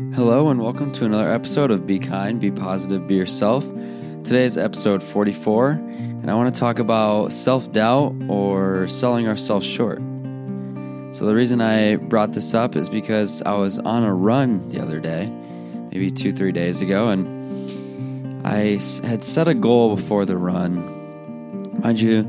Hello, and welcome to another episode of Be Kind, Be Positive, Be Yourself. Today is episode 44, and I want to talk about self doubt or selling ourselves short. So, the reason I brought this up is because I was on a run the other day, maybe two, three days ago, and I had set a goal before the run. Mind you,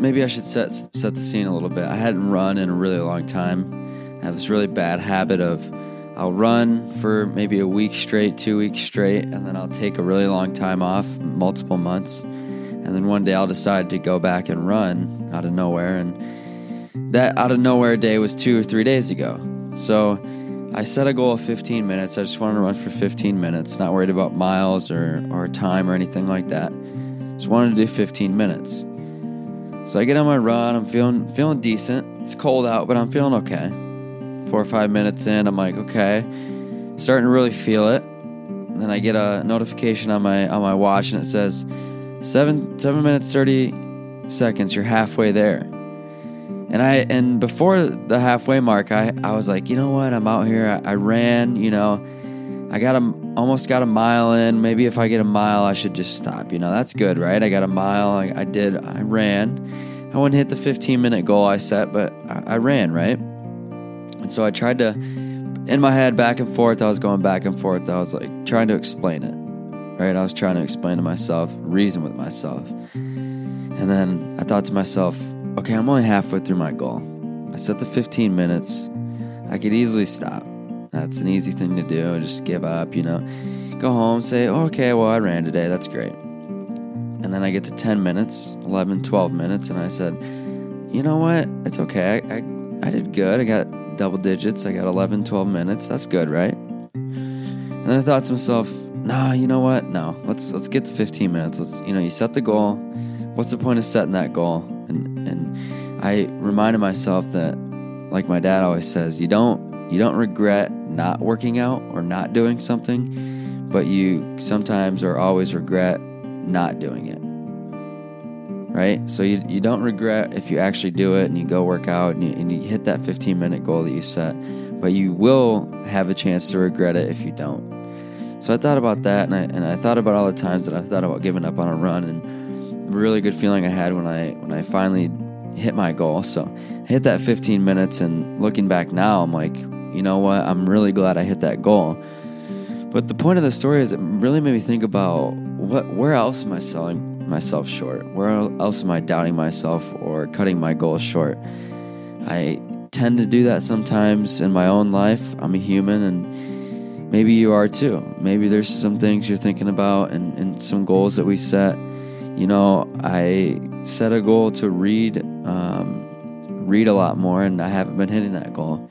maybe I should set, set the scene a little bit. I hadn't run in a really long time. I have this really bad habit of I'll run for maybe a week straight, two weeks straight, and then I'll take a really long time off, multiple months. And then one day I'll decide to go back and run out of nowhere. And that out of nowhere day was two or three days ago. So I set a goal of 15 minutes. I just wanted to run for 15 minutes, not worried about miles or, or time or anything like that. Just wanted to do 15 minutes. So I get on my run. I'm feeling feeling decent. It's cold out, but I'm feeling okay four or five minutes in, I'm like, okay, starting to really feel it. And then I get a notification on my on my watch, and it says seven seven minutes thirty seconds. You're halfway there. And I and before the halfway mark, I I was like, you know what? I'm out here. I, I ran. You know, I got a almost got a mile in. Maybe if I get a mile, I should just stop. You know, that's good, right? I got a mile. I, I did. I ran. I wouldn't hit the 15 minute goal I set, but I, I ran, right? And so I tried to, in my head, back and forth, I was going back and forth. I was like trying to explain it, right? I was trying to explain to myself, reason with myself. And then I thought to myself, okay, I'm only halfway through my goal. I set the 15 minutes. I could easily stop. That's an easy thing to do. Just give up, you know. Go home, say, okay, well, I ran today. That's great. And then I get to 10 minutes, 11, 12 minutes, and I said, you know what? It's okay. I, I, I did good. I got double digits. I got 11, 12 minutes. That's good, right? And then I thought to myself, nah, you know what? No, let's let's get to 15 minutes. Let's you know, you set the goal. What's the point of setting that goal? And and I reminded myself that, like my dad always says, you don't you don't regret not working out or not doing something, but you sometimes or always regret not doing it right? So you, you don't regret if you actually do it and you go work out and you, and you hit that 15 minute goal that you set, but you will have a chance to regret it if you don't. So I thought about that and I, and I thought about all the times that I thought about giving up on a run and really good feeling I had when I when I finally hit my goal. So I hit that 15 minutes and looking back now, I'm like, you know what? I'm really glad I hit that goal. But the point of the story is it really made me think about what where else am I selling myself short? Where else am I doubting myself or cutting my goals short? I tend to do that sometimes in my own life. I'm a human and maybe you are too. Maybe there's some things you're thinking about and, and some goals that we set. You know, I set a goal to read um, read a lot more and I haven't been hitting that goal.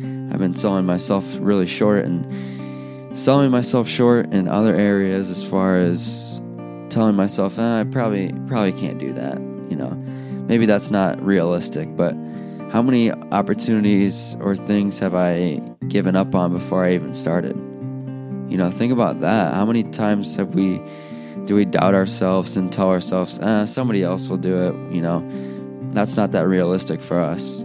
I've been selling myself really short and selling myself short in other areas as far as telling myself eh, I probably probably can't do that. You know, maybe that's not realistic, but how many opportunities or things have I given up on before I even started? You know, think about that. How many times have we do we doubt ourselves and tell ourselves, eh, somebody else will do it, you know? That's not that realistic for us.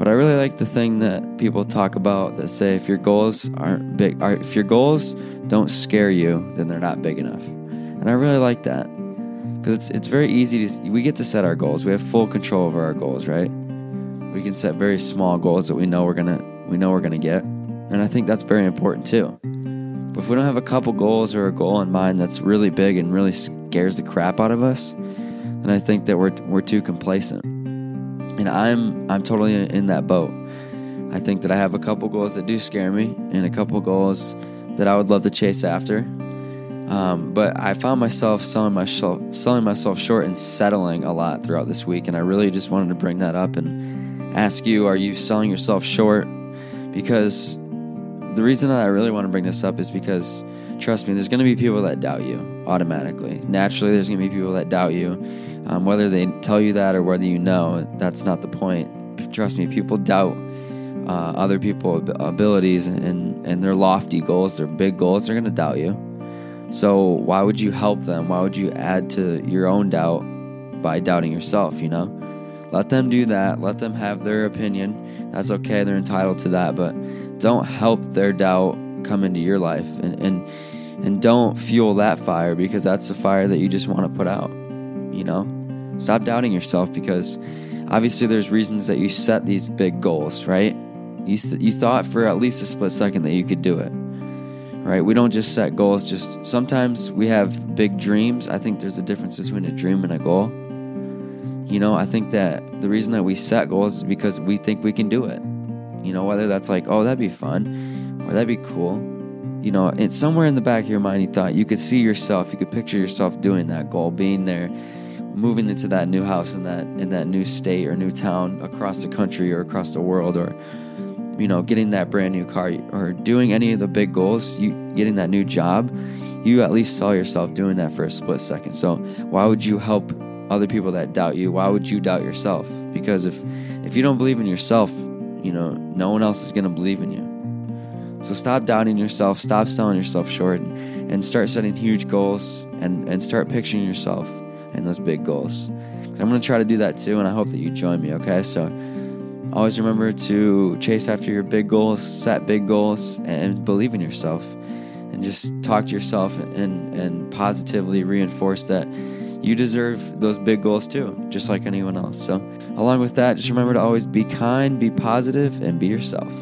But I really like the thing that people talk about that say if your goals aren't big, are, if your goals don't scare you, then they're not big enough. And I really like that because it's it's very easy to we get to set our goals. We have full control over our goals, right? We can set very small goals that we know we're gonna we know we're gonna get, and I think that's very important too. But if we don't have a couple goals or a goal in mind that's really big and really scares the crap out of us, then I think that we're we're too complacent and I'm I'm totally in that boat. I think that I have a couple goals that do scare me, and a couple goals that I would love to chase after. Um, but I found myself selling myself selling myself short and settling a lot throughout this week, and I really just wanted to bring that up and ask you: Are you selling yourself short? Because the reason that I really want to bring this up is because trust me, there's going to be people that doubt you automatically. Naturally, there's going to be people that doubt you. Um, whether they tell you that or whether you know, that's not the point. Trust me, people doubt uh, other people's abilities and, and their lofty goals, their big goals. They're going to doubt you. So why would you help them? Why would you add to your own doubt by doubting yourself? You know, let them do that. Let them have their opinion. That's okay. They're entitled to that. But don't help their doubt come into your life and and and don't fuel that fire because that's the fire that you just want to put out you know? Stop doubting yourself because obviously there's reasons that you set these big goals right? You, th- you thought for at least a split second that you could do it right? We don't just set goals just sometimes we have big dreams. I think there's a difference between a dream and a goal. You know i think that the reason that we set goals is because we think we can do it. You know whether that's like oh that'd be fun or that'd be cool. You know, it's somewhere in the back of your mind, you thought you could see yourself, you could picture yourself doing that goal, being there, moving into that new house in that in that new state or new town across the country or across the world, or you know, getting that brand new car or doing any of the big goals, you getting that new job, you at least saw yourself doing that for a split second. So why would you help other people that doubt you? Why would you doubt yourself? Because if if you don't believe in yourself, you know, no one else is going to believe in you. So stop doubting yourself, stop selling yourself short, and, start setting huge goals and, and start picturing yourself in those big goals. I'm going to try to do that too, and I hope that you join me, okay? So always remember to chase after your big goals, set big goals, and believe in yourself. And just talk to yourself and, and positively reinforce that you deserve those big goals too, just like anyone else. So, along with that, just remember to always be kind, be positive, and be yourself.